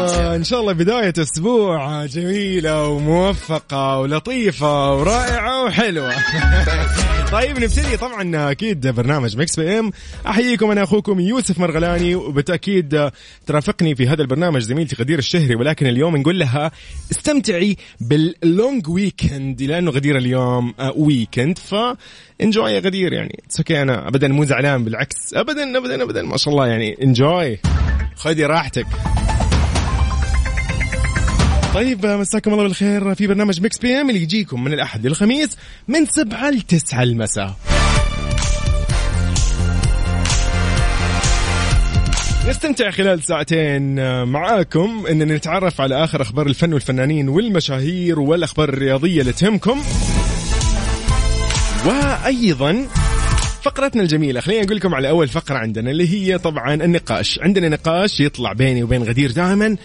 عليكم إن شاء الله بداية أسبوع جميلة وموفقة ولطيفة ورائعة وحلوة. طيب نبتدي طبعا أكيد برنامج Mix PM. أحييكم أنا أخوكم يوسف مرغلاني وبالتأكيد ترافقني في هذا البرنامج زميلتي غدير الشهري ولكن اليوم نقول لها استمتعي بال long weekend لأنه غدير اليوم weekend ف enjoy يا غدير يعني أوكي أنا ابدا مو زعلان بالعكس ابدا ابدا ابدا ما شاء الله يعني enjoy خذي راحتك. طيب مساكم الله بالخير في برنامج Mix PM اللي يجيكم من الأحد للخميس من 7 ل 9 المساء. نستمتع خلال ساعتين معاكم ان نتعرف على آخر أخبار الفن والفنانين والمشاهير والأخبار الرياضية اللي تهمكم وأيضا فقرتنا الجميلة خلينا نقول لكم على أول فقرة عندنا اللي هي طبعا النقاش. عندنا نقاش يطلع بيني وبين غدير دائما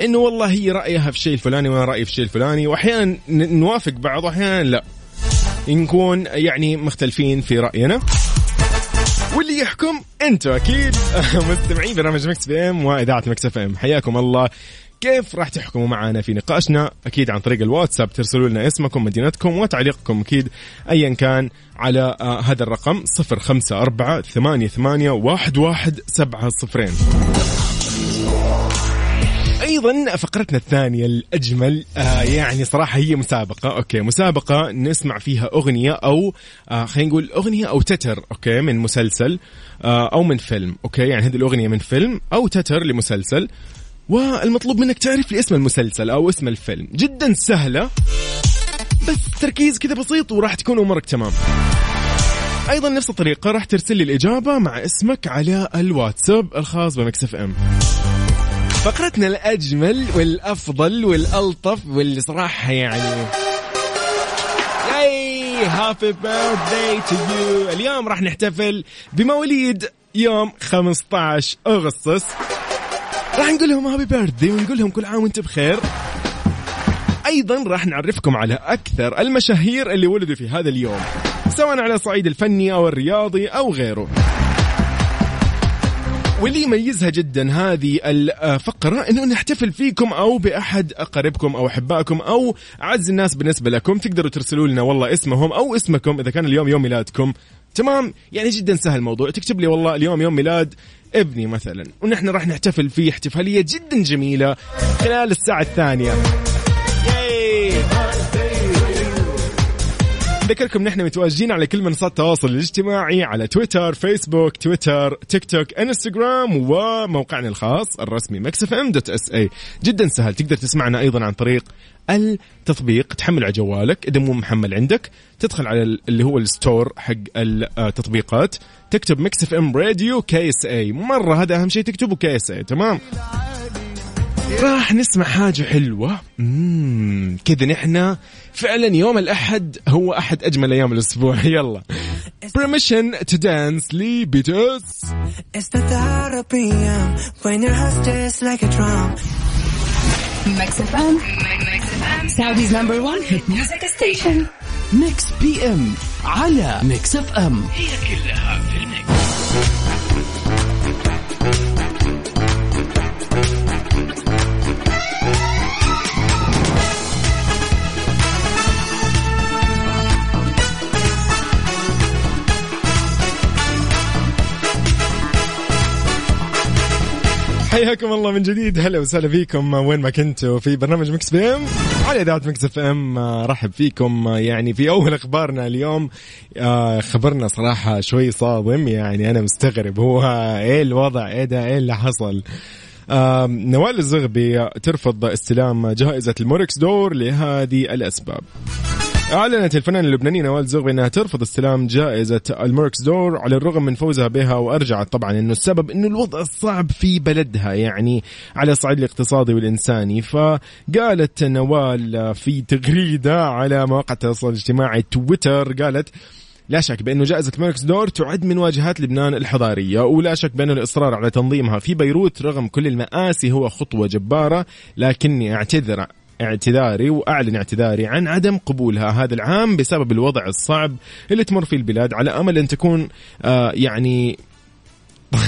إنه والله هي رأيها في الشيء الفلاني وأنا رأيي في الشيء الفلاني. وأحيانا نوافق بعض وأحيانا لا. نكون يعني مختلفين في رأينا. واللي يحكم أنتوا أكيد. مستمعين برنامج Mix PM وإذاعة Mix FM. حياكم الله. كيف راح تحكموا معنا في نقاشنا؟ أكيد عن طريق الواتساب. ترسلوا لنا اسمكم مدينتكم وتعليقكم أكيد ايا كان على آه هذا الرقم 054 88 11700 أيضا فقرتنا الثانية الأجمل آه يعني صراحة هي مسابقة okay مسابقة نسمع فيها أغنية أو آه خلينا نقول أغنية أو تتر okay من مسلسل آه أو من فيلم okay يعني هذه الأغنية من فيلم أو تتر لمسلسل والمطلوب منك تعرف لي اسم المسلسل أو اسم الفيلم. جدا سهلة بس تركيز كذا بسيط وراح تكون أمورك تمام. أيضا نفس الطريقة راح ترسل لي الإجابة مع اسمك على الواتساب الخاص ب Mix FM. فقرتنا الأجمل والأفضل والألطف واللي صراحة يعني happy birthday to you اليوم راح نحتفل بمواليد يوم 15 أغسطس. راح نقول لهم happy birthday ونقول لهم كل عام وأنتم بخير. أيضا راح نعرفكم على أكثر المشاهير اللي ولدوا في هذا اليوم سواء على الصعيد الفني أو الرياضي أو غيره. واللي يميزها جدا هذه الفقرة إنه نحتفل فيكم أو بأحد أقاربكم أو أحبائكم أو أعز الناس بالنسبة لكم. تقدروا ترسلوا لنا والله اسمهم أو اسمكم إذا كان اليوم يوم ميلادكم. تمام؟ يعني جدا سهل الموضوع. تكتب لي والله اليوم يوم ميلاد ابني مثلا. ونحن راح نحتفل فيه احتفالية جدا جميلة خلال الساعة الثانية. ذكركم نحن متواجدين على كل منصات التواصل الاجتماعي على تويتر فيسبوك تويتر تيك توك انستغرام وموقعنا الخاص الرسمي mixfm dot SA. جدا سهل. تقدر تسمعنا أيضا عن طريق التطبيق. تحمل على جوالك. إذا مو محمل عندك تدخل على اللي هو ال store حق التطبيقات تكتب Mix FM Radio KSA. مرة هذا أهم شيء تكتبه KSA. تمام؟ راح نسمع حاجة حلوة. كذا نحن فعلا يوم الأحد هو أحد أجمل أيام الأسبوع. يلا. Permission to dance لي BTS Mix FM, Saudi's number one hit music station. Mix PM على Mix FM هي كلها في ال mix. حياكم الله من جديد. هلا وسهلا فيكم. وين ما كنتوا؟ في برنامج Mix PM. على إذاعة Mix FM. رحب فيكم. يعني في أول أخبارنا اليوم خبرنا صراحة شوي صادم. يعني أنا مستغرب. هو إيه الوضع؟ إيه ده؟ إيه اللي حصل؟ آه نوال الزغبي ترفض استلام جائزة الموركس دور لهذه الأسباب. أعلنت الفنانة اللبنانية نوال زغبي أنها ترفض استلام جائزة الموركس دور على الرغم من فوزها بها وأرجعت طبعا أنه السبب أنه الوضع صعب في بلدها يعني على الصعيد الاقتصادي والإنساني. فقالت نوال في تغريدة على مواقع التواصل الاجتماعي تويتر قالت لا شك بأنه جائزة ماركس دور تعد من واجهات لبنان الحضارية ولا شك بأن الإصرار على تنظيمها في بيروت رغم كل المآسي هو خطوة جبارة لكني أعتذر اعتذاري وأعلن اعتذاري عن عدم قبولها هذا العام بسبب الوضع الصعب اللي تمر فيه البلاد على أمل أن تكون آه يعني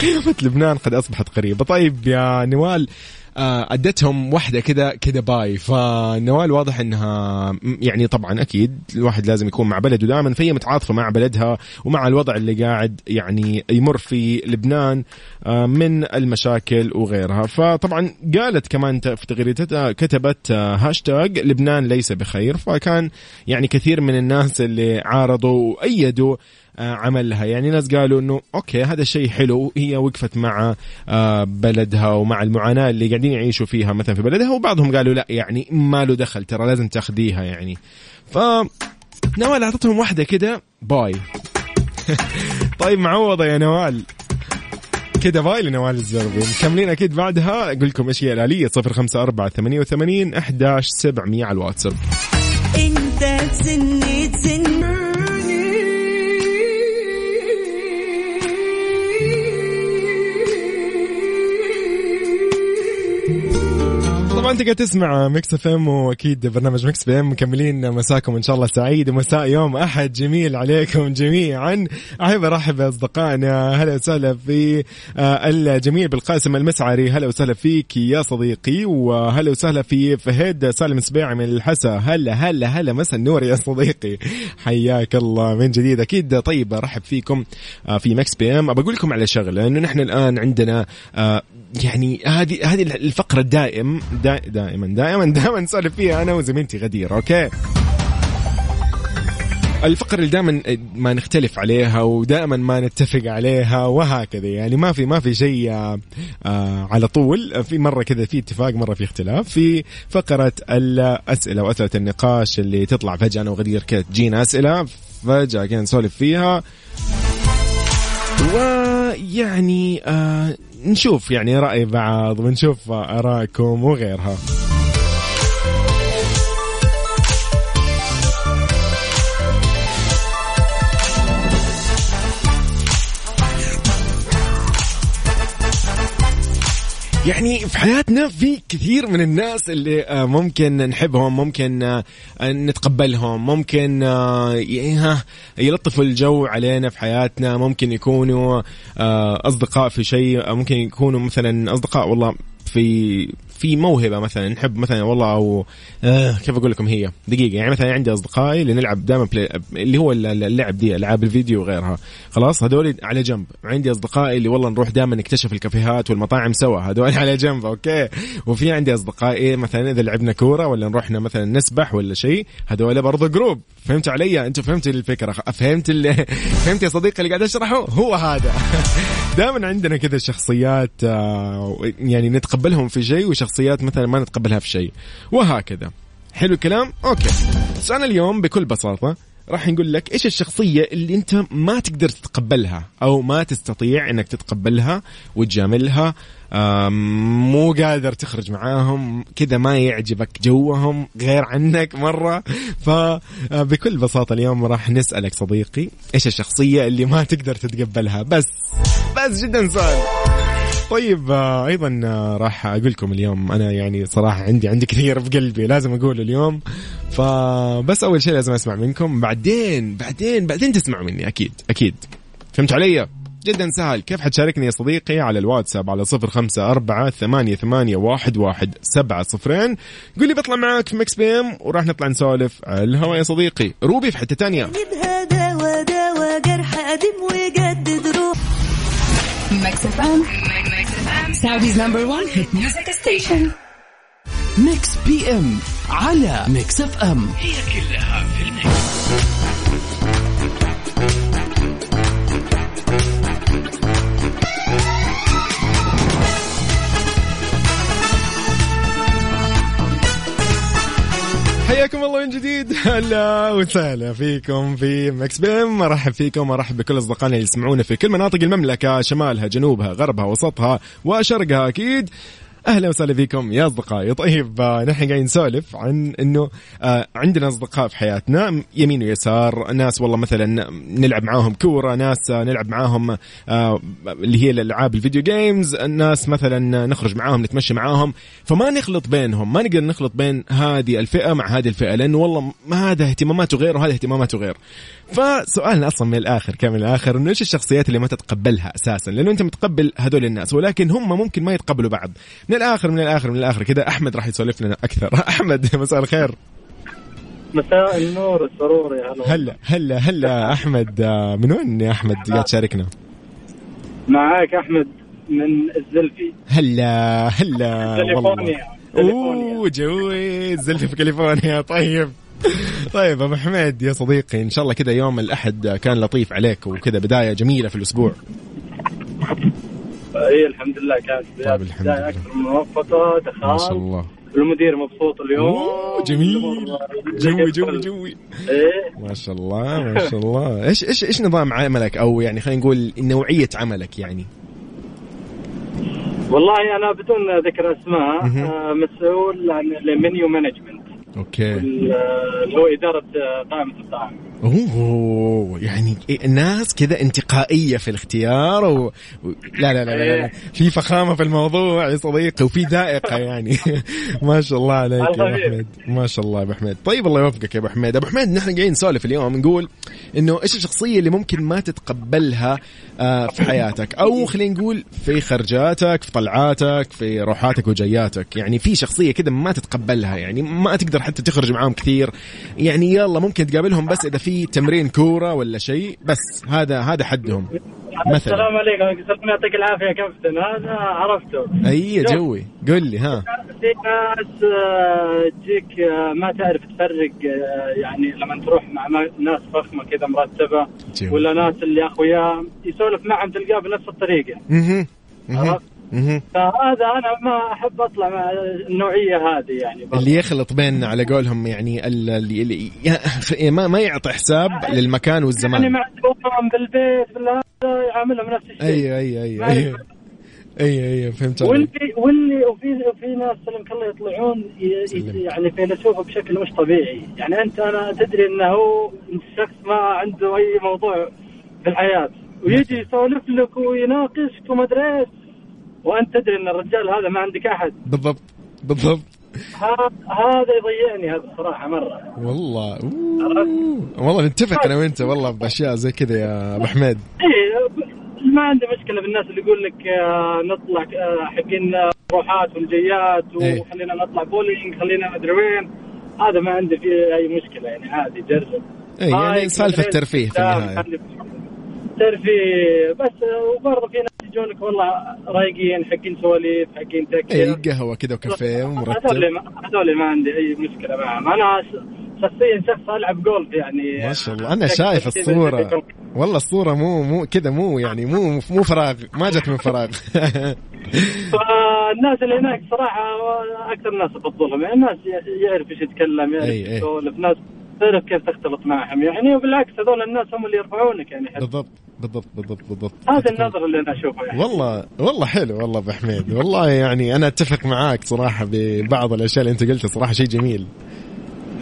قيامة لبنان قد أصبحت قريبة. طيب يا نوال أدتهم واحدة كذا كذا bye. فنوال واضح إنها يعني طبعا أكيد الواحد لازم يكون مع بلده دائما فهي متعاطفة مع بلدها ومع الوضع اللي قاعد يعني يمر في لبنان آه، من المشاكل وغيرها. فطبعا قالت كمان في تغريدتها كتبت آه، هاشتاج لبنان ليس بخير. فكان يعني كثير من الناس اللي عارضوا وأيدوا آه، عملها. يعني ناس قالوا إنه okay هذا شيء حلو هي وقفت مع آه، بلدها ومع المعاناة اللي قاعدين يعيشوا فيها مثلا في بلدها وبعضهم قالوا لا يعني ما له دخل ترى لازم تاخذيها يعني. ف نوال أعطتهم واحدة كده bye. طيب معوضه يا نوال. كده bye لنوال الزغبي. مكملين أكيد بعدها. أقول لكم إيش هي الآلية 054 88 11700 على الواتساب. انت تسني أنت قاعد تسمع Mix FM وأكيد برنامج Mix PM. مكملين مساكم إن شاء الله سعيد. ومساء يوم أحد. جميل عليكم جميعا. أحب أرحب بأصدقائنا. هلا وسهلا في آه، الجميل بالقاسم المسعري. هلا وسهلا فيك يا صديقي. وهلا وسهلا في فهد سالم سبيعي من الحسا. هلا هلا هلا. مسا النور يا صديقي. حياك الله من جديد. أكيد طيب أرحب فيكم آه، في Mix PM. بقول لكم على شغلة. إنه نحن الآن عندنا آه، يعني هذه هذه الفقرة الدائم دائما دائما دائما نسولف فيها أنا وزميلتي غدير okay؟ الفقرة اللي دائما ما نختلف عليها ودائما ما نتفق عليها وهكذا يعني ما في ما في شيء آه على طول. في مرة كذا في اتفاق مرة في اختلاف. في فقرة الأسئلة وأسئلة النقاش اللي تطلع فجأة أنا وغدير كذا تجينا أسئلة فجأة كذا نسولف فيها. ويعني آه نشوف يعني رأي بعض ونشوف آراءكم وغيرها. يعني في حياتنا في كثير من الناس اللي آه، ممكن نحبهم ممكن آه، نتقبلهم ممكن آه، يلطفوا الجو علينا في حياتنا ممكن يكونوا أصدقاء في شيء ممكن يكونوا مثلا أصدقاء والله في في موهبة مثلا نحب مثلا والله أو آه كيف أقول لكم هي؟ دقيقة يعني مثلا عندي أصدقائي اللي نلعب دائما اللي هو اللعب دي ألعاب الفيديو وغيرها. خلاص؟ هذول على جنب. عندي أصدقائي اللي والله نروح دائما نكتشف الكافيهات والمطاعم سوا. هذول على جنب أوكي. وفي عندي أصدقائي مثلا إذا لعبنا كورة ولا نروحنا مثلا نسبح ولا شيء هذول برضه group فهمت علي؟ انت فهمت الفكرة. فهمت اللي فهمت يا صديقي اللي قاعد اشرحه؟ هو هذا. دائما عندنا كذا شخصيات آه، يعني نتقبلهم في شيء وشخصيات مثلا ما نتقبلها في شيء. وهكذا. حلو الكلام؟ okay. بس أنا اليوم بكل بساطة راح نقول لك إيش الشخصية اللي أنت ما تقدر تتقبلها أو ما تستطيع إنك تتقبلها وتجاملها مو قادر تخرج معاهم كذا ما يعجبك جوهم غير عنك مرة. فبكل بساطة اليوم راح نسألك صديقي إيش الشخصية اللي ما تقدر تتقبلها؟ بس بس جدا سهل طيب آه، أيضا آه، راح أقول لكم اليوم أنا يعني صراحة عندي عندي كثير في قلبي لازم أقوله اليوم. فبس أول شيء لازم أسمع منكم بعدين بعدين بعدين تسمعوا مني أكيد أكيد. فهمت علي؟ جدا سهل. كيف حتشاركني يا صديقي على الواتساب على صفر خمسة أربعة ثمانية, ثمانية واحد, واحد سبعة صفرين؟ قول لي بطلع معك في Mix PM وراح نطلع نسولف على الهواء يا صديقي. روبي في حتة تانية. دوا دوا جرح قديم ويجدد روح. Mix FM. Saudi's number 1 hit music station. Mix PM على Mix FM. هي كلها في ال mix. حياكم الله من جديد. هلا وسهلا فيكم في Mix PM. أرحب فيكم أرحب بكل أصدقائنا اللي يسمعونا في كل مناطق المملكة شمالها جنوبها غربها وسطها وشرقها أكيد. أهلا وسهلا فيكم يا أصدقائي. طيب آه، نحن قاعدين نسولف عن إنه آه، عندنا أصدقاء في حياتنا يمين ويسار ناس والله مثلا نلعب معاهم كورة ناس آه، نلعب معاهم اللي هي الألعاب ال video games الناس مثلا نخرج معاهم نتمشى معاهم. فما نخلط بينهم ما نقدر نخلط بين هذه الفئة مع هذه الفئة لأنه والله ما هذا اهتماماته غير وهذا اهتماماته غير. فسؤالنا أصلا من الآخر كان من الآخر إنه إيش الشخصيات اللي ما تتقبلها أساسا؟ لأنه أنت متقبل هذول الناس ولكن هم ممكن ما يتقبلوا بعض. من الآخر من الآخر من الآخر. كذا أحمد راح يسولف لنا أكثر. أحمد مساء الخير. مساء النور والسرور يا هلا. هلا هلا هلا. أحمد من وين يا أحمد؟ قاعد تشاركنا. معاك أحمد من الزلفي. هلا هلا. والله. كاليفورنيا. أوه جوي زلفي في كاليفورنيا. طيب. طيب أبو حميد يا صديقي إن شاء الله كذا يوم الأحد كان لطيف عليك وكذا بداية جميلة في الأسبوع. إي الحمد لله كانت بداية طيب، الحمد بداية. أكثر من موفقه ما شاء دخل الله. المدير مبسوط اليوم. جميل. جوي جوي جوي. إيه ما شاء الله ما شاء الله. إيش إيش إيش نظام عملك؟ أو يعني خلينا نقول نوعية عملك يعني. والله أنا بدون ذكر أسماء. آه، مسؤول عن ال menu management. Okay. اللي هو إدارة آه، قائمه الطعام. أوه يعني الناس كذا انتقائية في الاختيار و... و... لا, لا, لا, لا, لا, لا. في فخامة في الموضوع يا صديقي وفي ذائقة يعني. ما شاء الله عليك يا أبو حميد ما شاء الله يا أبو حميد طيب الله يوفقك يا أبو حميد أبو حميد نحن قاعدين نسولف اليوم نقول إنه إيش الشخصية اللي ممكن ما تتقبلها آه، في حياتك؟ أو خلينا نقول في خرجاتك في طلعاتك في روحاتك وجياتك. يعني في شخصية كذا ما تتقبلها يعني ما تقدر حتى تخرج معاهم كثير. يعني يلا ممكن تقابلهم بس إذا في تمرين كورة ولا شيء بس هذا هذا حدهم. مثلا. السلام عليكم. يعطيك العافية يا كابتن. هذا عرفته. أي جوي قل لي ها. في ناس آه، تجيك آه، ما تعرف تفرق آه، يعني لما تروح مع ناس فخمة كذا مرتبة. ولا ناس اللي أخويا يسولف معهم تلقاه بنفس الطريقة. مهم. فهذا أنا ما أحب أطلع مع النوعية هذه يعني برضه. اللي يخلط بين على قولهم يعني ال- اللي, اللي ما ما يعطي حساب للمكان يعني والزمان. مع دوام بالبيت بالهذا يعاملهم نفس الشيء. أيوه أيوه أيوه أيوه. أيوه أيوه فهمت واللي واللي وفي وفي ناس سلمك الله يطلعون. يعني فيلسوفه بشكل مش طبيعي، يعني أنت أنا تدري إنه هو شخص ما عنده أي موضوع في الحياة. ويجي يسولف لك ويناقشك وما أدري إيش. وأنت تدري أن الرجال هذا ما عندك أحد، بالضبط. بالضبط. هذا يضيعني هذا الصراحه مرة. والله. أوه. والله نتفق أنا وأنت والله بأشياء زي كذا يا أبو حميد. إيه ما عندي مشكلة بالناس اللي يقول لك آه، نطلع آه، حقين آه، روحات والجيات إيه. وخلينا نطلع بولينج خلينا ما أدري وين. هذا ما عندي فيه أي مشكلة يعني عادي جرب. اي يعني سالفة ترفيه في النهاية. ترفيه. بس وبرضه في يجونك والله رايقين حقين سواليف حقين أي تكه قهوة كذا وكافيه ومرتب هذول ما هذول ما عندي أي مشكلة معهم أنا شخصيا شخص ألعب جولف يعني. ما شاء الله. أنا شايف الصورة. والله الصورة مو مو كذا مو يعني مو مو فراغ. ما جت من فراغ. فالناس اللي هناك صراحة أكثر ناس أفضلهم. يعني الناس يعرف إيش يتكلم يعرف. يسولف. ناس تعرف كيف تختلط معهم يعني وبالعكس هذول الناس هم اللي يرفعونك يعني. حتى. بالضبط بالضبط بالضبط. بالضبط هذا النظر اللي أنا اشوفه يعني. والله والله حلو والله أبو حميد. والله يعني أنا أتفق معاك صراحة ببعض الأشياء اللي أنت قلتها صراحة شيء جميل.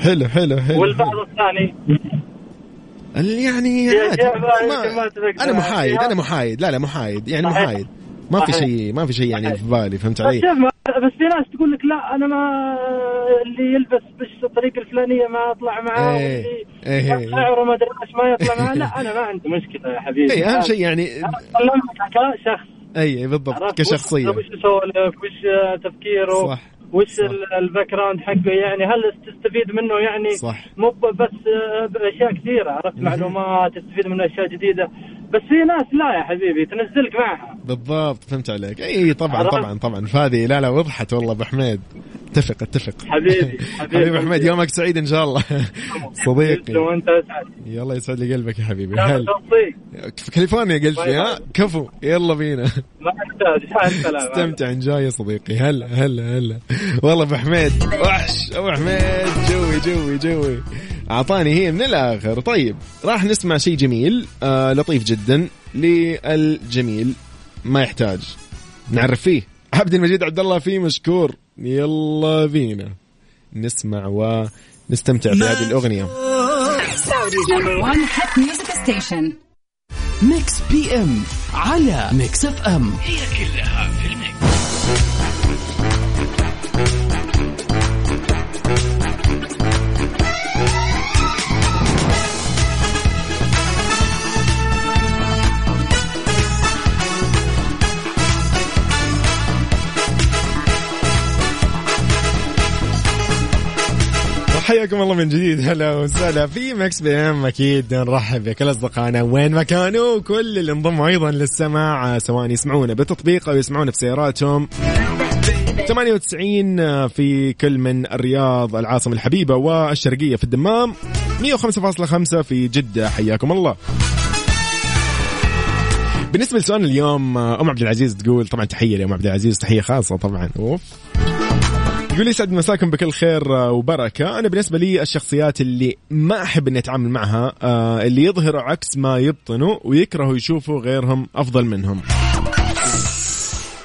حلو حلو حلو. والبعض الثاني؟ اللي يعني عادي. أنا محايد أنا محايد. لا لا محايد. يعني. محايد. ما في. شيء ما في شيء يعني في بالي فهمت علي؟ بس في ناس تقول لك لا أنا ما اللي يلبس بالطريقة الفلانية ما اطلع معاه إيه. واللي إيه. شعره ما أدري إيش ما يطلع معاه لا أنا ما عندي مشكلة يا حبيبي. اي أهم شيء يعني كشخص. أي بالضبط كشخصية. وش يسولف؟ وش تفكيره؟ صح. وش ال background حقه؟ يعني هل تستفيد منه؟ يعني صح. مو بس آه، بأشياء كثيرة عرفت؟ معلومات تستفيد منه أشياء جديدة. بس في ناس لا يا حبيبي تنزلك معها. بالضبط فهمت عليك. إي طبعا. طبعا طبعا. فهذه لا لا وضحت والله أبو حميد. اتفق اتفق. حبيبي حبيبي أبو حميد يومك سعيد إن شاء الله. صديقي. وانت أسعد. يلا يسعد لي قلبك يا حبيبي. هل في كاليفورنيا قلت لي ها. كفو. يلا بينا. ما السلامه استمتع انجاي يا صديقي. هلا هلا هلا. والله أبو حميد وحش. أبو حميد جوي جوي جوي. أعطاني هي من الآخر. طيب راح نسمع شيء جميل آه لطيف جدا للجميل. ما يحتاج. نعرف فيه. عبد المجيد عبد الله في مشكور. يلا بينا. نسمع ونستمتع بهذه station. Mix PM على Mix FM هي كلها حياكم الله من جديد. هلا وسهلا في Mix PM. أكيد نرحب بكل أصدقائنا وين ما كانوا. كل اللي انضموا أيضا للسماع سواء يسمعونا بالتطبيق أو يسمعونا في سياراتهم 98 في كل من الرياض العاصمة الحبيبة والشرقية في الدمام. 105.5 في جدة. حياكم الله. بالنسبة لسؤال اليوم أم عبد العزيز تقول طبعا تحية لأم عبد العزيز تحية خاصة طبعا. أوف. يقول يسعد مساكم بكل خير وبركة. أنا بالنسبة لي الشخصيات اللي ما أحب أني أتعامل معها آه، اللي يظهروا عكس ما يبطنوا ويكرهوا يشوفوا غيرهم أفضل منهم.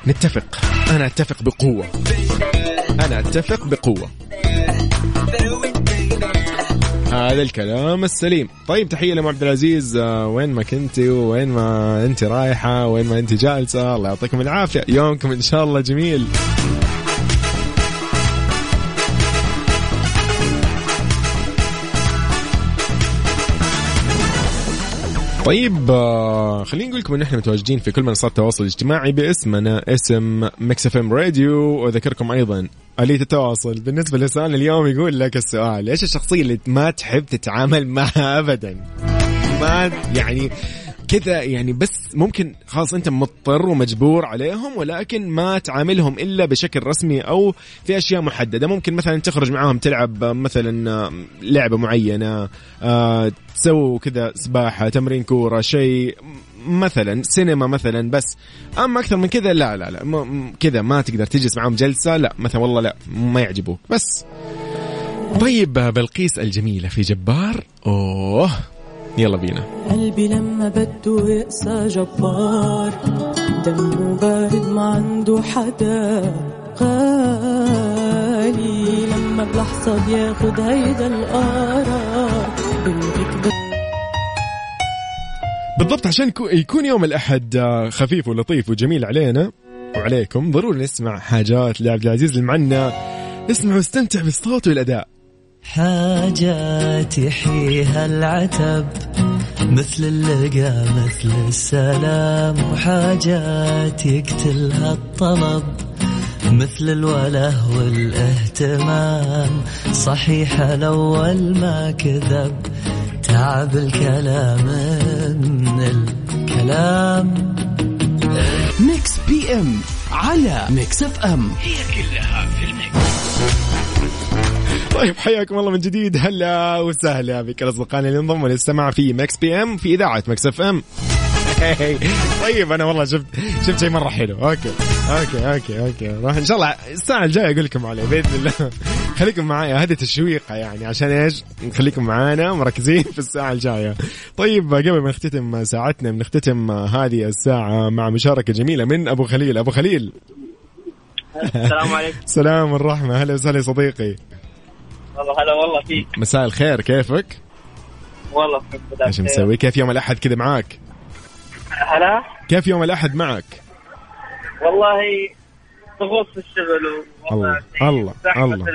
نتفق. أنا أتفق بقوة. أنا أتفق بقوة. هذا الكلام السليم. طيب تحية لأم عبد العزيز آه، وين ما كنتي وين ما أنت رايحة وين ما أنت جالسة. الله يعطيكم العافية. يومكم إن شاء الله جميل. طيب آه، خلينا نقول لكم إن إحنا متواجدين في كل منصات التواصل الاجتماعي باسمنا اسم Mix FM Radio وأذكركم أيضا آلية التواصل. بالنسبة لسؤال اليوم يقول لك السؤال إيش الشخصية اللي ما تحب تتعامل معها ابدا؟ ما يعني كذا يعني بس ممكن خلاص أنت مضطر ومجبور عليهم ولكن ما تعاملهم إلا بشكل رسمي أو في أشياء محددة. ممكن مثلا تخرج معاهم تلعب مثلا لعبة معينة آه، تسووا كذا سباحة تمرين كورة شيء مثلا سينما مثلا بس. أما أكثر من كذا لا لا لا كذا ما تقدر تجلس معاهم جلسة لا مثلا والله لا ما يعجبوك بس. طيب بلقيس الجميلة في جبار أوه. يلا بينا. قلبي لما بده يقسى جبار دمه بارد ما عنده حدا غالي. لما بلحظة بياخد هيدا القرار. بالضبط عشان يكو- يكون يوم الأحد آه، خفيف ولطيف وجميل علينا وعليكم ضروري نسمع حاجات لعبد العزيز المعنى. اسمع واستمتع بالصوت والأداء. حاجات يحييها العتب مثل اللقا مثل السلام وحاجات يقتلها الطلب مثل الوله والاهتمام. صحيح الأول ما كذب تعب الكلام من الكلام. Mix PM على Mix FM. هي كلها في ال mix. طيب حياكم الله من جديد. هلا وسهلا بكل اصدقائنا اللي انضموا للسماع في Mix PM في إذاعة Mix FM. طيب أنا والله شفت شفت شيء مرة حلو. okay okay okay okay. راح إن شاء الله الساعة الجاية أقول لكم عليه بإذن الله. خليكم معايا هذه تشويقة يعني عشان إيش؟ نخليكم معانا مركزين في الساعة الجاية. طيب قبل ما نختتم ساعتنا بنختتم هذه الساعة مع مشاركة جميلة من أبو خليل. أبو خليل. السلام عليكم. سلام الرحمه هلا وسهلا صديقي. والله هلا والله فيك. مساء الخير كيفك؟ والله بدأت إيش مسوي؟ كيف يوم الأحد كذا معاك؟ هلا؟ كيف يوم الأحد معك؟ والله ضغوط في الشغل الله، الله، الله.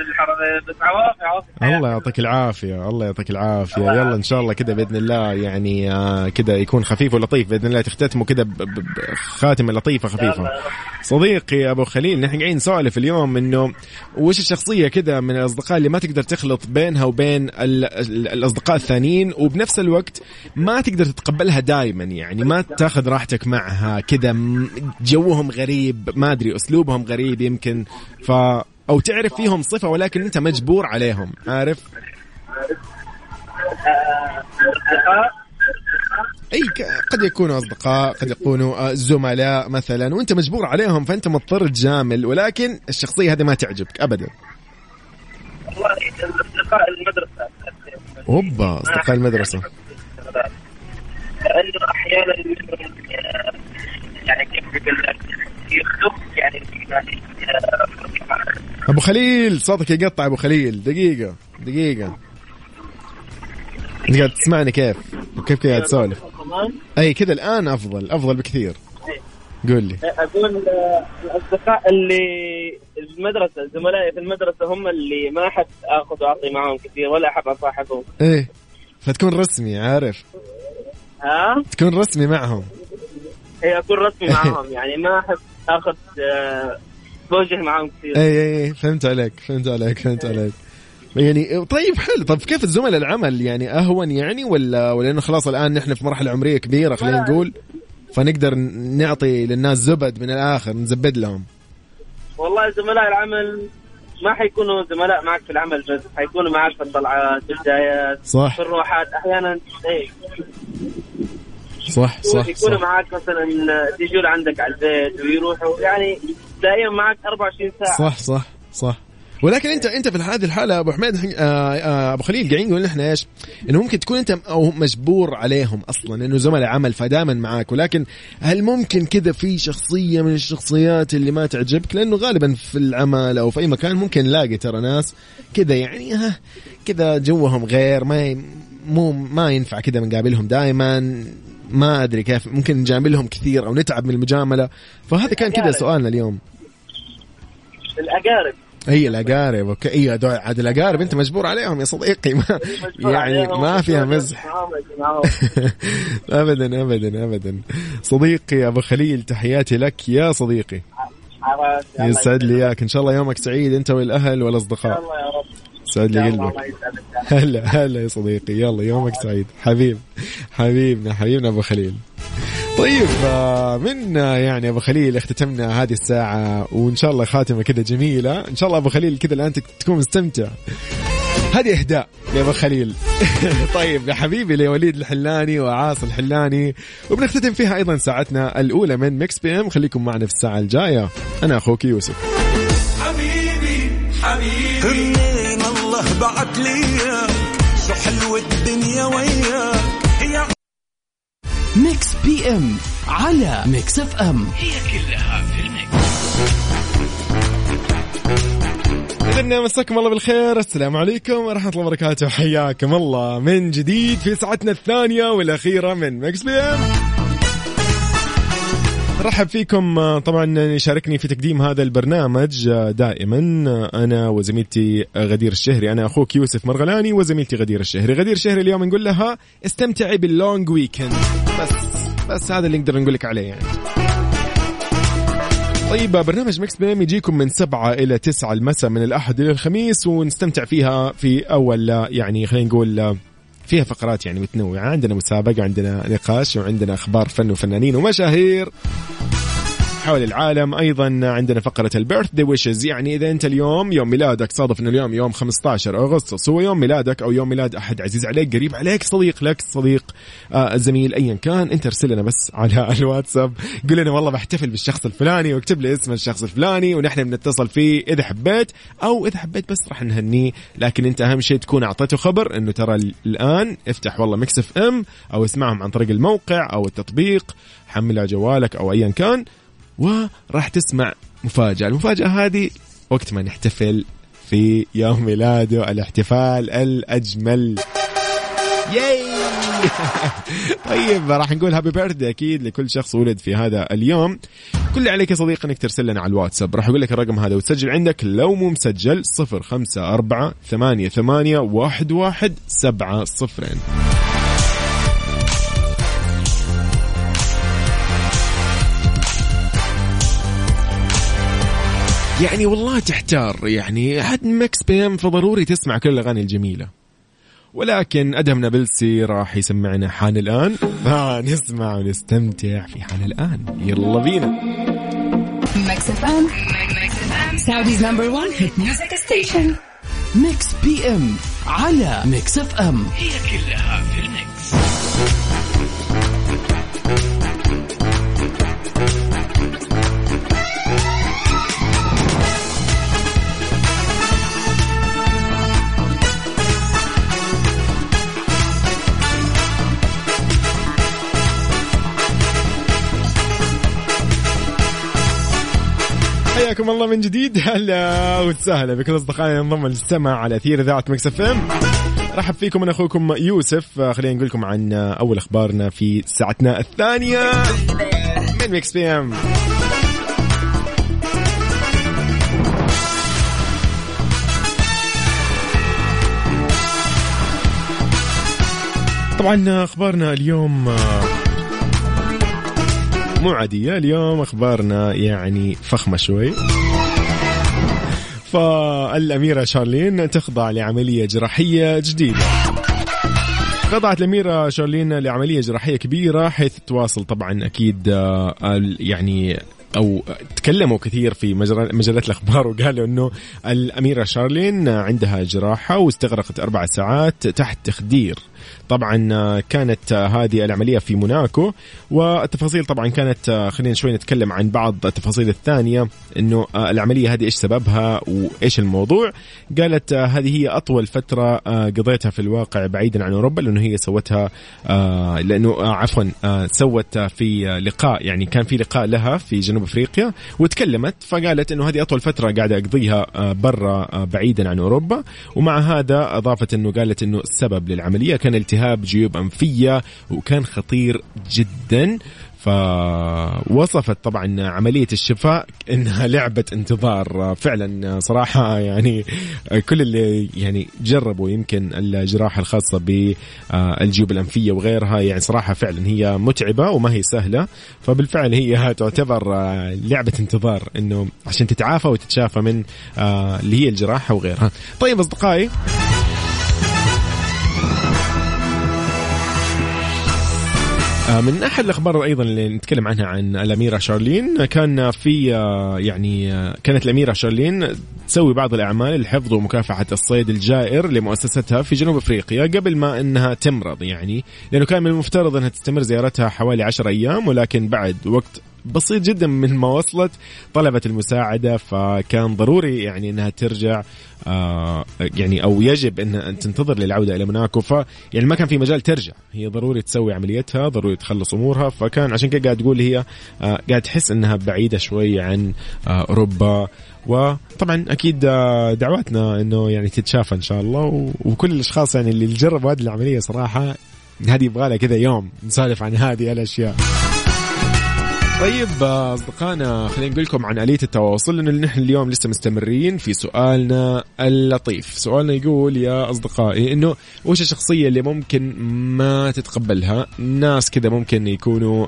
الله يعطيك العافية الله يعطيك العافية. يلا إن شاء الله كده بإذن الله يعني آه، كده يكون خفيف ولطيف بإذن الله. تختتموا كده ب- ب- بخاتمة لطيفة خفيفة. صديقي أبو خليل نحن قاعدين نسولف اليوم إنه وش الشخصية كده من الأصدقاء اللي ما تقدر تخلط بينها وبين ال- ال- الأصدقاء الثانيين وبنفس الوقت ما تقدر تتقبلها دائما يعني. ما تاخذ راحتك معها م- جوهم غريب ما أدري أسلوبهم غريب يمكن. ف أو تعرف فيهم صفة ولكن أنت مجبور عليهم عارف؟ أي قد يكونوا أصدقاء قد يكونوا آه، زملاء مثلا وأنت مجبور عليهم فأنت مضطر تجامل ولكن الشخصية هذه ما تعجبك ابدا. والله أصدقاء المدرسة. اوبا اصدقاء المدرسة لأنه أحيانا يعني كيف بقول لك يخلق يعني أبو خليل صوتك يقطع أبو خليل. دقيقة دقيقة. أنت قاعد تسمعني كيف؟ وكيف قاعد تسولف؟ أي كذا الآن أفضل أفضل بكثير. قول لي. أقول آه، الأصدقاء اللي في المدرسة زملائي في المدرسة هم اللي ما أحب آخذ وأعطي معهم كثير ولا أحب أصاحبهم. إيه فتكون رسمي عارف. ها؟ تكون رسمي معهم. هي أكون رسمي معهم يعني ما أحب آخذ بوجه معهم كثير اي اي اي فهمت عليك فهمت عليك فهمت عليك. يعني طيب حلو. طب كيف الزملاء العمل؟ يعني أهون يعني ولا ولا إنه خلاص الآن نحن في مرحلة عمرية كبيرة خلينا نقول فنقدر نعطي للناس زبد من الآخر نزبد لهم؟ والله زملاء العمل ما حيكونوا زملاء معك في العمل بس حيكونوا معك في الطلعات في الجايات صح. في الروحات. أحيانا إيه. صح صح يكونوا معك مثلا تيجوا عندك على البيت ويروحوا. يعني تلاقيهم معك 24 ساعة. صح صح صح. ولكن انت أنت في هذه الحالة أبو حميد آه آه أبو خليل قاعدين نقول نحن إيش؟ إنه ممكن تكون أنت أو مجبور عليهم أصلا انه زملاء عمل فدائما معاك. ولكن هل ممكن كذا في شخصية من الشخصيات اللي ما تعجبك؟ لأنه غالبا في العمل أو في أي مكان ممكن نلاقي ترى ناس كذا يعني ها كذا جوهم غير ما مو ما ينفع كذا بنقابلهم دائما ما أدري كيف ممكن نجاملهم كثير أو نتعب من المجاملة. فهذا كان كذا سؤالنا اليوم. الأقارب. هي الأقارب أوكي. اي هذول عاد الأقارب أنت مجبور عليهم يا صديقي. ما يعني ما فيها مزح. ابدا ابدا ابدا صديقي أبو خليل تحياتي لك يا صديقي. يسعد لي إياك. إن شاء الله يومك سعيد أنت والأهل والأصدقاء. يلا يا رب. يسعد لي يلا قلبك. هلا هلا يا صديقي. يلا يومك سعيد. حبيب حبيبنا حبيبنا أبو خليل. طيب آه، من آه، يعني أبو خليل اختتمنا هذه الساعة وإن شاء الله خاتمة كذا جميلة. إن شاء الله أبو خليل كذا الآن تك- تكون مستمتع. هذه إهداء لابو خليل. طيب يا حبيبي للوليد الحلاني وعاصي الحلاني وبنختتم فيها أيضا ساعتنا الأولى من Mix PM. خليكم معنا في الساعة الجاية. أنا أخوك يوسف. حبيبي حبيبي. منين الله بعت لي شو حلوة الدنيا وياك. Mix PM على Mix FM هي كلها في ال mix. إذن مساكم الله بالخير. السلام عليكم ورحمة الله وبركاته. حياكم الله من جديد في ساعتنا الثانية والأخيرة من Mix PM رحب فيكم. آه، طبعا يشاركني في تقديم هذا البرنامج آه، دائما. آه، أنا وزميلتي غدير الشهري أنا أخوك يوسف مرغلاني وزميلتي غدير الشهري. غدير الشهري اليوم نقول لها استمتعي بال long weekend بس بس هذا اللي نقدر نقول لك عليه يعني. طيب برنامج Mix PM يجيكم من سبعة إلى تسعة المساء من الأحد إلى الخميس ونستمتع فيها في أول يعني خلينا نقول فيها فقرات يعني متنوعة. عندنا مسابقة عندنا نقاش وعندنا أخبار فن وفنانين ومشاهير. حول العالم. أيضا عندنا فقرة ال birthday wishes. يعني إذا أنت اليوم يوم ميلادك صادف إنه اليوم يوم 15 أغسطس هو يوم ميلادك أو يوم ميلاد أحد. عزيز عليك قريب عليك صديق لك صديق آه زميل ايا كان أنت ارسل لنا بس على الواتساب. قول لنا والله بحتفل بالشخص الفلاني واكتب لي اسم الشخص الفلاني ونحن بنتصل فيه إذا حبيت أو إذا حبيت بس راح نهنيه لكن أنت أهم شيء تكون أعطيته خبر إنه ترى الآن افتح والله Mix FM أو اسمعهم عن طريق الموقع أو التطبيق حمل على جوالك أو ايا كان. وراح تسمع مفاجأة. المفاجأة هذه وقت ما نحتفل في يوم ميلاده الاحتفال الأجمل. yay! طيب راح نقول happy birthday أكيد لكل شخص ولد في هذا اليوم. كل اللي عليك يا صديقي إنك ترسل لنا على الواتساب. راح أقول لك الرقم هذا وتسجل عندك لو مو مسجل 054 88 11 700 يعني والله تحتار يعني حد Mix PM فضروري تسمع كل الأغاني الجميلة. ولكن أدهم نابلسي راح يسمعنا حان الآن. فنسمع ونستمتع في حان الآن. يلا بينا. Mix FM. Saudi's number one hit music station. Mix PM على Mix FM. هي كلها في ال mix. حياكم الله من جديد. هلا وسهلا بكل أصدقائنا انضموا للسمع على أثير إذاعة Mix FM. رحب فيكم أنا أخوكم يوسف. آه، خلينا نقول لكم عن آه، أول أخبارنا في ساعتنا الثانية من Mix PM. طبعا أخبارنا اليوم آه، مو عادية. اليوم أخبارنا يعني فخمة شوي. فالأميرة شارلين تخضع لعملية جراحية جديدة. خضعت الأميرة شارلين لعملية جراحية كبيرة حيث تواصل طبعا أكيد آه، يعني أو تكلموا كثير في مجلات الأخبار وقالوا إنه الأميرة شارلين عندها جراحة واستغرقت أربع ساعات تحت تخدير. طبعا آه، كانت آه، هذه العملية في موناكو والتفاصيل طبعا كانت آه، خلينا شوي نتكلم عن بعض التفاصيل الثانية إنه العملية هذه إيش سببها وإيش الموضوع؟ قالت هذه هي أطول فترة قضيتها في الواقع بعيدا عن أوروبا لأنه هي سوتها لأنه عفوا سوت في لقاء يعني كان في لقاء لها في جنوب أفريقيا وتكلمت فقالت إنه هذه أطول فترة قاعدة أقضيها برا بعيدا عن أوروبا ومع هذا أضافت إنه قالت إنه السبب للعملية كان التهاب جيوب أنفية وكان خطير جدا. فوصفت طبعا عملية الشفاء إنها لعبة انتظار. فعلا صراحة يعني كل اللي يعني جربوا يمكن الجراحة الخاصة بالجيوب الأنفية وغيرها يعني صراحة فعلا هي متعبة وما هي سهلة. فبالفعل هي تعتبر لعبة انتظار إنه عشان تتعافى وتتشافى من آه، اللي هي الجراحة وغيرها. طيب أصدقائي من أحد الأخبار أيضا اللي نتكلم عنها عن الأميرة شارلين كان في آه، يعني آه، كانت الأميرة شارلين تسوي بعض الأعمال لحفظ ومكافحة الصيد الجائر لمؤسستها في جنوب أفريقيا قبل ما إنها تمرض يعني. لأنه كان من المفترض إنها تستمر زيارتها حوالي 10 أيام ولكن بعد وقت بسيط جدا من ما وصلت طلبت المساعدة فكان ضروري يعني إنها ترجع آه يعني أو يجب أن تنتظر للعودة إلى موناكو. ف يعني ما كان في مجال ترجع. هي ضروري تسوي عمليتها ضروري تخلص أمورها. فكان عشان كده قاعد تقول هي آه قاعد تحس إنها بعيدة شوي عن آه أوروبا. وطبعا أكيد آه، دعواتنا إنه يعني تتشافى إن شاء الله. وكل الأشخاص يعني اللي جربوا هذه العملية صراحة هذه يبغى لها كذا يوم نسولف عن هذه الأشياء. طيب آه، اصدقائنا خلينا نقول لكم عن آلية التواصل لأنه نحن اليوم لسه مستمرين في سؤالنا اللطيف، سؤالنا يقول يا أصدقائي إنه وش الشخصية اللي ممكن ما تتقبلها؟ ناس كذا ممكن يكونوا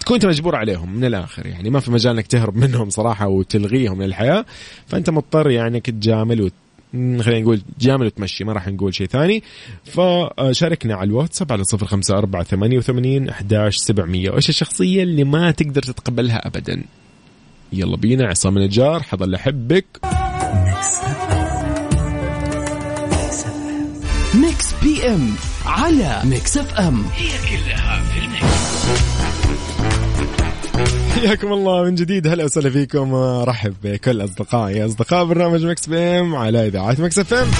تكون أنت مجبور عليهم من الآخر يعني ما في مجال إنك تهرب منهم صراحة وتلغيهم من الحياة فأنت مضطر يعني إنك تجامل وت... خلينا نقول جامل وتمشي ما راح نقول شيء ثاني. فشاركنا على الواتساب على صفر خمسة أربعة ثمانية وثمانين أحداش سبعمية. وإيش الشخصية اللي ما تقدر تتقبلها أبدا؟ يلا بينا عصام النجار حظل أحبك. Mix PM على Mix FM. هي كلها في ال mix. حياكم الله من جديد. هلا وسهلا فيكم. رحب بكل أصدقائي أصدقاء برنامج Mix PM على إذاعة Mix FM.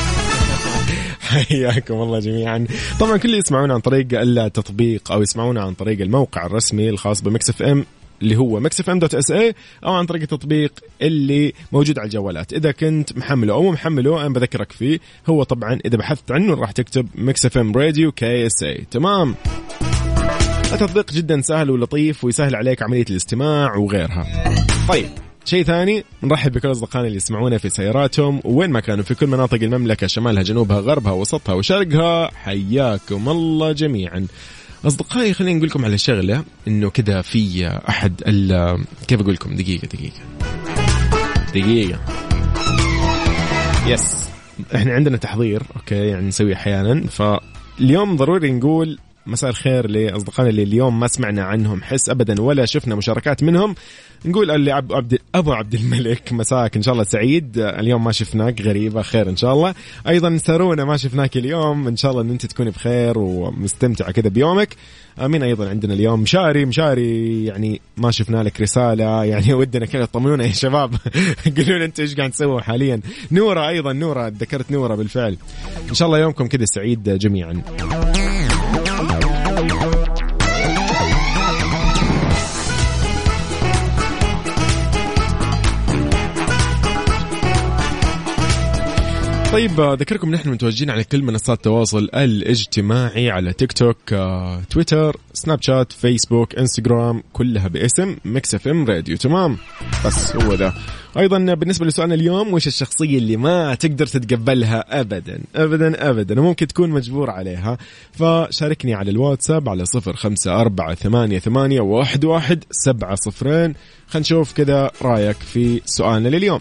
حياكم الله جميعا. طبعا كل اللي يسمعونا عن طريق التطبيق أو يسمعونا عن طريق الموقع الرسمي الخاص ب Mix FM اللي هو Mix FM dot SA أو عن طريق التطبيق اللي موجود على الجوالات. إذا كنت محمله أو مو محمله أنا بذكرك فيه. هو طبعا إذا بحثت عنه راح تكتب Mix FM Radio KSA تمام. التطبيق جدا سهل ولطيف ويسهل عليك عملية الاستماع وغيرها. طيب شيء ثاني نرحب بكل أصدقائنا اللي يسمعونا في سياراتهم. وين ما كانوا في كل مناطق المملكة شمالها جنوبها غربها وسطها وشرقها حياكم الله جميعا. أصدقائي خلينا نقول لكم على شغلة إنه كذا في أحد ال كيف أقول لكم؟ دقيقة دقيقة. دقيقة. yes إحنا عندنا تحضير okay يعني نسوي أحيانا. فاليوم ضروري نقول مساء الخير لأصدقائنا اللي اليوم ما سمعنا عنهم حس ابدا ولا شفنا مشاركات منهم. نقول اللي عبد عبد أبو عبد الملك مساك إن شاء الله سعيد. اليوم ما شفناك غريبة خير إن شاء الله. أيضا سارونا ما شفناك اليوم. إن شاء الله إن أنت تكوني بخير ومستمتعة كذا بيومك. آمين. أيضا عندنا اليوم مشاري مشاري يعني ما شفنا لك رسالة. يعني ودنا كذا طمنونا يا شباب. قولوا لنا أنتم إيش قاعد تسووا حاليا. نورة أيضا. نورة ذكرت نورة بالفعل. إن شاء الله يومكم كذا سعيد جميعا. طيب آه، ذكركم نحن متواجدين على كل منصات التواصل الاجتماعي على تيك توك آه، تويتر سناب شات فيسبوك إنستغرام كلها باسم Mix FM Radio. تمام. بس هو ذا. أيضا بالنسبة لسؤالنا اليوم وش الشخصية اللي ما تقدر تتقبلها ابدا؟ ابدا ابدا. وممكن تكون مجبور عليها. فشاركني على الواتساب على صفر خمسة أربعة ثمانية, ثمانية واحد, واحد سبعة صفرين. خلينا نشوف كذا رأيك في سؤالنا لليوم.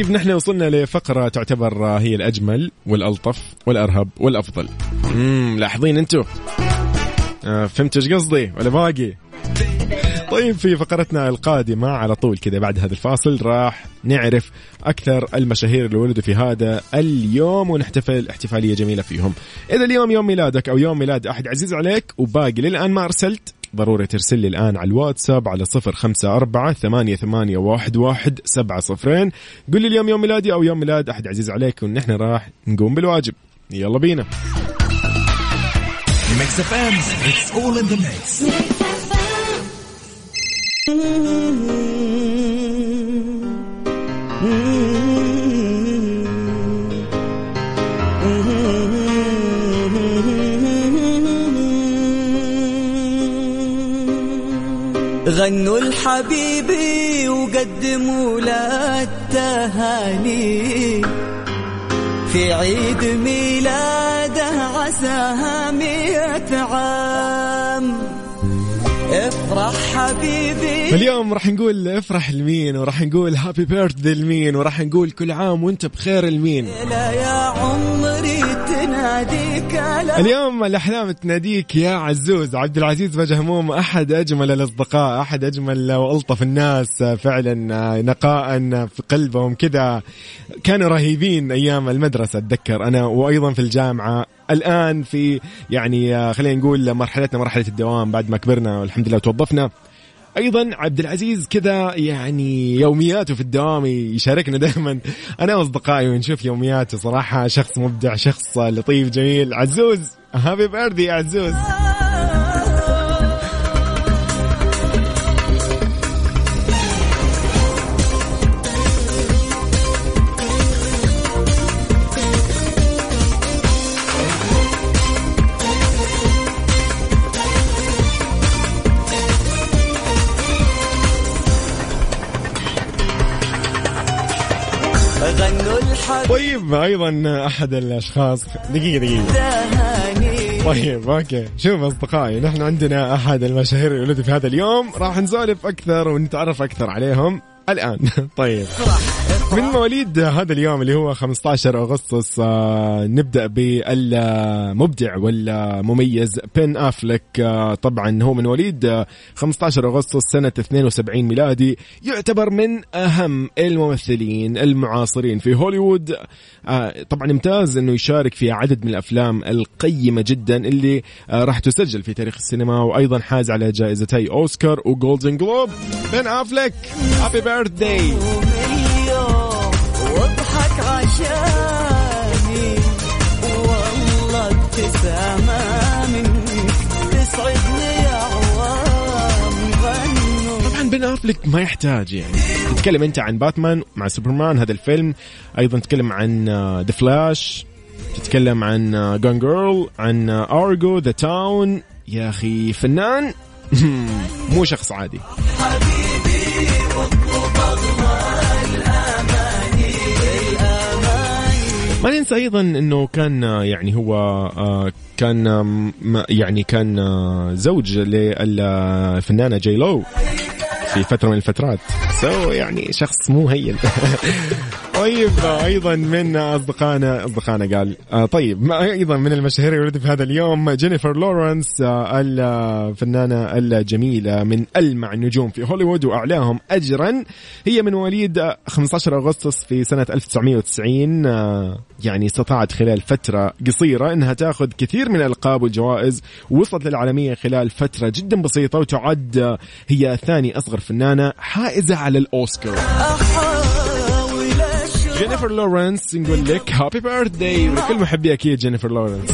طيب نحن وصلنا لفقرة تعتبر هي الأجمل والألطف والأرهب والأفضل. امم لاحظين أنتم؟ آه فهمتوا إيش قصدي؟ ولا باقي؟ طيب في فقرتنا القادمة على طول كذا بعد هذا الفاصل راح نعرف أكثر المشاهير اللي ولدوا في هذا اليوم ونحتفل احتفالية جميلة فيهم. إذا اليوم يوم ميلادك أو يوم ميلاد أحد عزيز عليك وباقي للآن ما أرسلت ضروري ترسل لي الآن على الواتساب على صفر خمسة أربعة ثمانية, ثمانية واحد, واحد سبعة صفرين. قل لي اليوم يوم ميلادي أو يوم ميلاد أحد عزيز عليك ونحن راح نقوم بالواجب. يلا بينا. Mix FM it's all in the mix غنوا الحبيبي وقدموا له التهاني في عيد ميلاده عساها مئة عام. افرح حبيبي. اليوم راح نقول افرح لمين؟ وراح نقول هابي بيرثدي لمين؟ وراح نقول كل عام وانت بخير لمين؟ يا عمري. اليوم الأحلام تناديك يا عزوز. عبد العزيز بجهموم أحد أجمل الأصدقاء أحد أجمل وألطف الناس فعلا نقاء في قلبهم كذا. كانوا رهيبين أيام المدرسة أتذكر أنا وأيضا في الجامعة. الآن في يعني خلينا نقول مرحلتنا مرحلة الدوام بعد ما كبرنا والحمد لله توظفنا. أيضا عبد العزيز كذا يعني يومياته في الدوام يشاركنا دائما. أنا وأصدقائي ونشوف يومياته صراحة. شخص مبدع شخص لطيف جميل. عزوز هابي بيرثدي يا عزوز. طيب أيضا أحد الأشخاص. دقيقة دقيقة. طيب أوكي. شوف أصدقائي نحن عندنا أحد المشاهير اللي ولدوا في هذا اليوم. راح نسولف أكثر ونتعرف أكثر عليهم الآن. طيب. من مواليد هذا اليوم اللي هو 15 أغسطس آه نبدأ بالمبدع والمميز بن أفلك. آه طبعا هو من مواليد آه 15 أغسطس سنة 72 ميلادي. يعتبر من أهم الممثلين المعاصرين في هوليوود. آه طبعا امتاز إنه يشارك في عدد من الأفلام القيمة جدا اللي آه راح تسجل في تاريخ السينما وأيضا حاز على جائزتي أوسكار وجولدن جلوب بن أفلك هابي اليوم واضحك عشاني والله ابتسامة منك. تسعدني يا عوام غنوا. طبعا بن أفلك ما يحتاج يعني. تتكلم أنت عن باتمان مع سوبرمان هذا الفيلم. أيضا تتكلم عن The Flash تتكلم عن Gone Girl عن Argo The Town يا أخي فنان. مو شخص عادي. ما ننسى أيضا إنه كان يعني هو آه، كان يعني كان آه، زوج للفنانة J.Lo في فترة من الفترات. so يعني شخص مو هين. طيب أيضا من أصدقائنا أصدقائنا قال آه طيب أيضا من المشاهير اللي في هذا اليوم جينيفر لورنس آه الفنانة الجميلة من ألمع النجوم في هوليوود وأعلاهم اجرا. هي من مواليد آه، 15 أغسطس في سنة 1990 آه يعني استطاعت خلال فترة قصيرة إنها تأخذ كثير من الألقاب والجوائز ووصلت للعالمية خلال فترة جدا بسيطة وتعد آه، هي ثاني أصغر فنانة حائزة على الأوسكار. جينيفر لورنس نقول لك happy birthday ولكل محبي أكيد جينيفر لورنس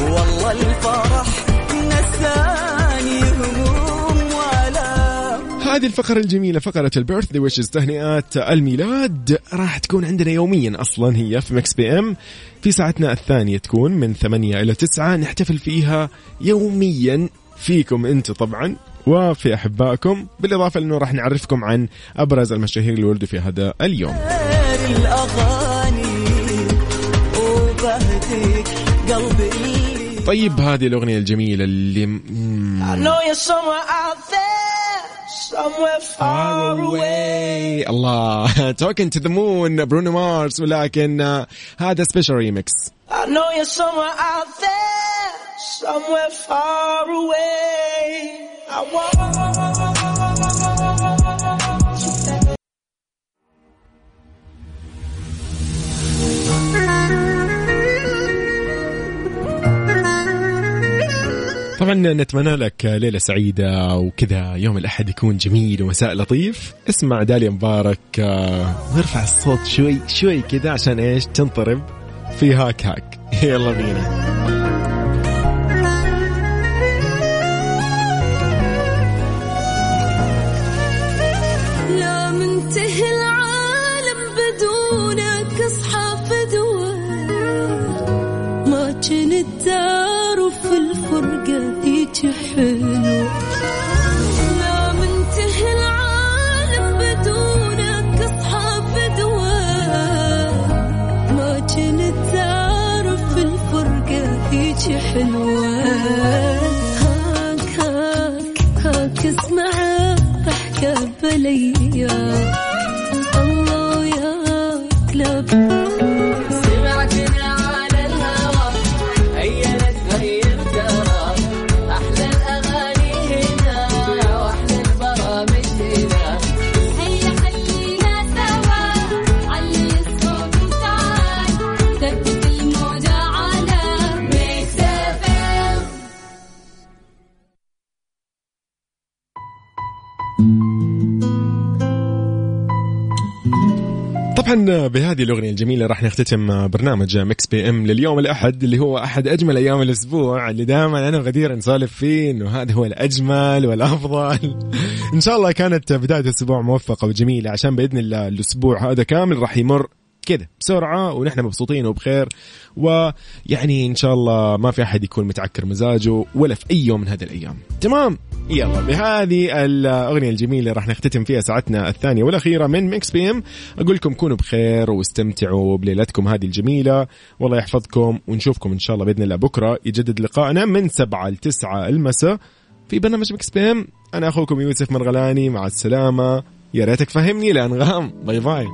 والله الفرح نساني هموم والام هذه الفقرة الجميلة فقرة ال birthday wishes تهنئات الميلاد. راح تكون عندنا يوميا أصلا هي في Mix PM. في ساعتنا الثانية تكون من 8 إلى 9 نحتفل فيها يوميا. فيكم أنتم طبعا وفي أحبائكم. بالإضافة انه راح نعرفكم عن أبرز المشاهير اللي ولدوا في هذا اليوم. طيب هذه الأغنية الجميلة اللي far away. الله. Talking to the Moon برونو مارس ولكن آه، هذا special remix I know you're somewhere out there somewhere far away. I want طبعا نتمنى لك ليلة سعيدة وكذا يوم الأحد يكون جميل ومساء لطيف. اسمع داليا مبارك آه، وارفع الصوت شوي شوي كذا عشان إيش؟ تنطرب. في هاك هاك يلا بينا. كنت تعرف الفرقة هيك حلوة. حلوة هاك هاك هاك اسمع ضحكة بليا. بهذه الأغنية الجميلة راح نختتم برنامج Mix PM لليوم الأحد اللي هو أحد أجمل أيام الأسبوع اللي دائما أنا وغدير نسولف فيه إنه هذا هو الأجمل والأفضل. إن شاء الله كانت بداية أسبوع موفقة وجميلة عشان بإذن الله الأسبوع هذا كامل راح يمر كذا بسرعة ونحن مبسوطين وبخير. ويعني إن شاء الله ما في أحد يكون متعكر مزاجه ولا في أي يوم من هذه الأيام. تمام؟ يلا بهذه الأغنية الجميلة راح نختتم فيها ساعتنا الثانية والأخيرة من Mix PM أقول لكم كونوا بخير واستمتعوا بليلتكم هذه الجميلة. والله يحفظكم ونشوفكم إن شاء الله بإذن الله بكرة. يجدد لقائنا من سبعة لتسعة المساء في برنامج Mix PM أنا أخوكم يوسف مرغلاني مع السلامة. يا ريتك فهمني لأنغام. bye bye.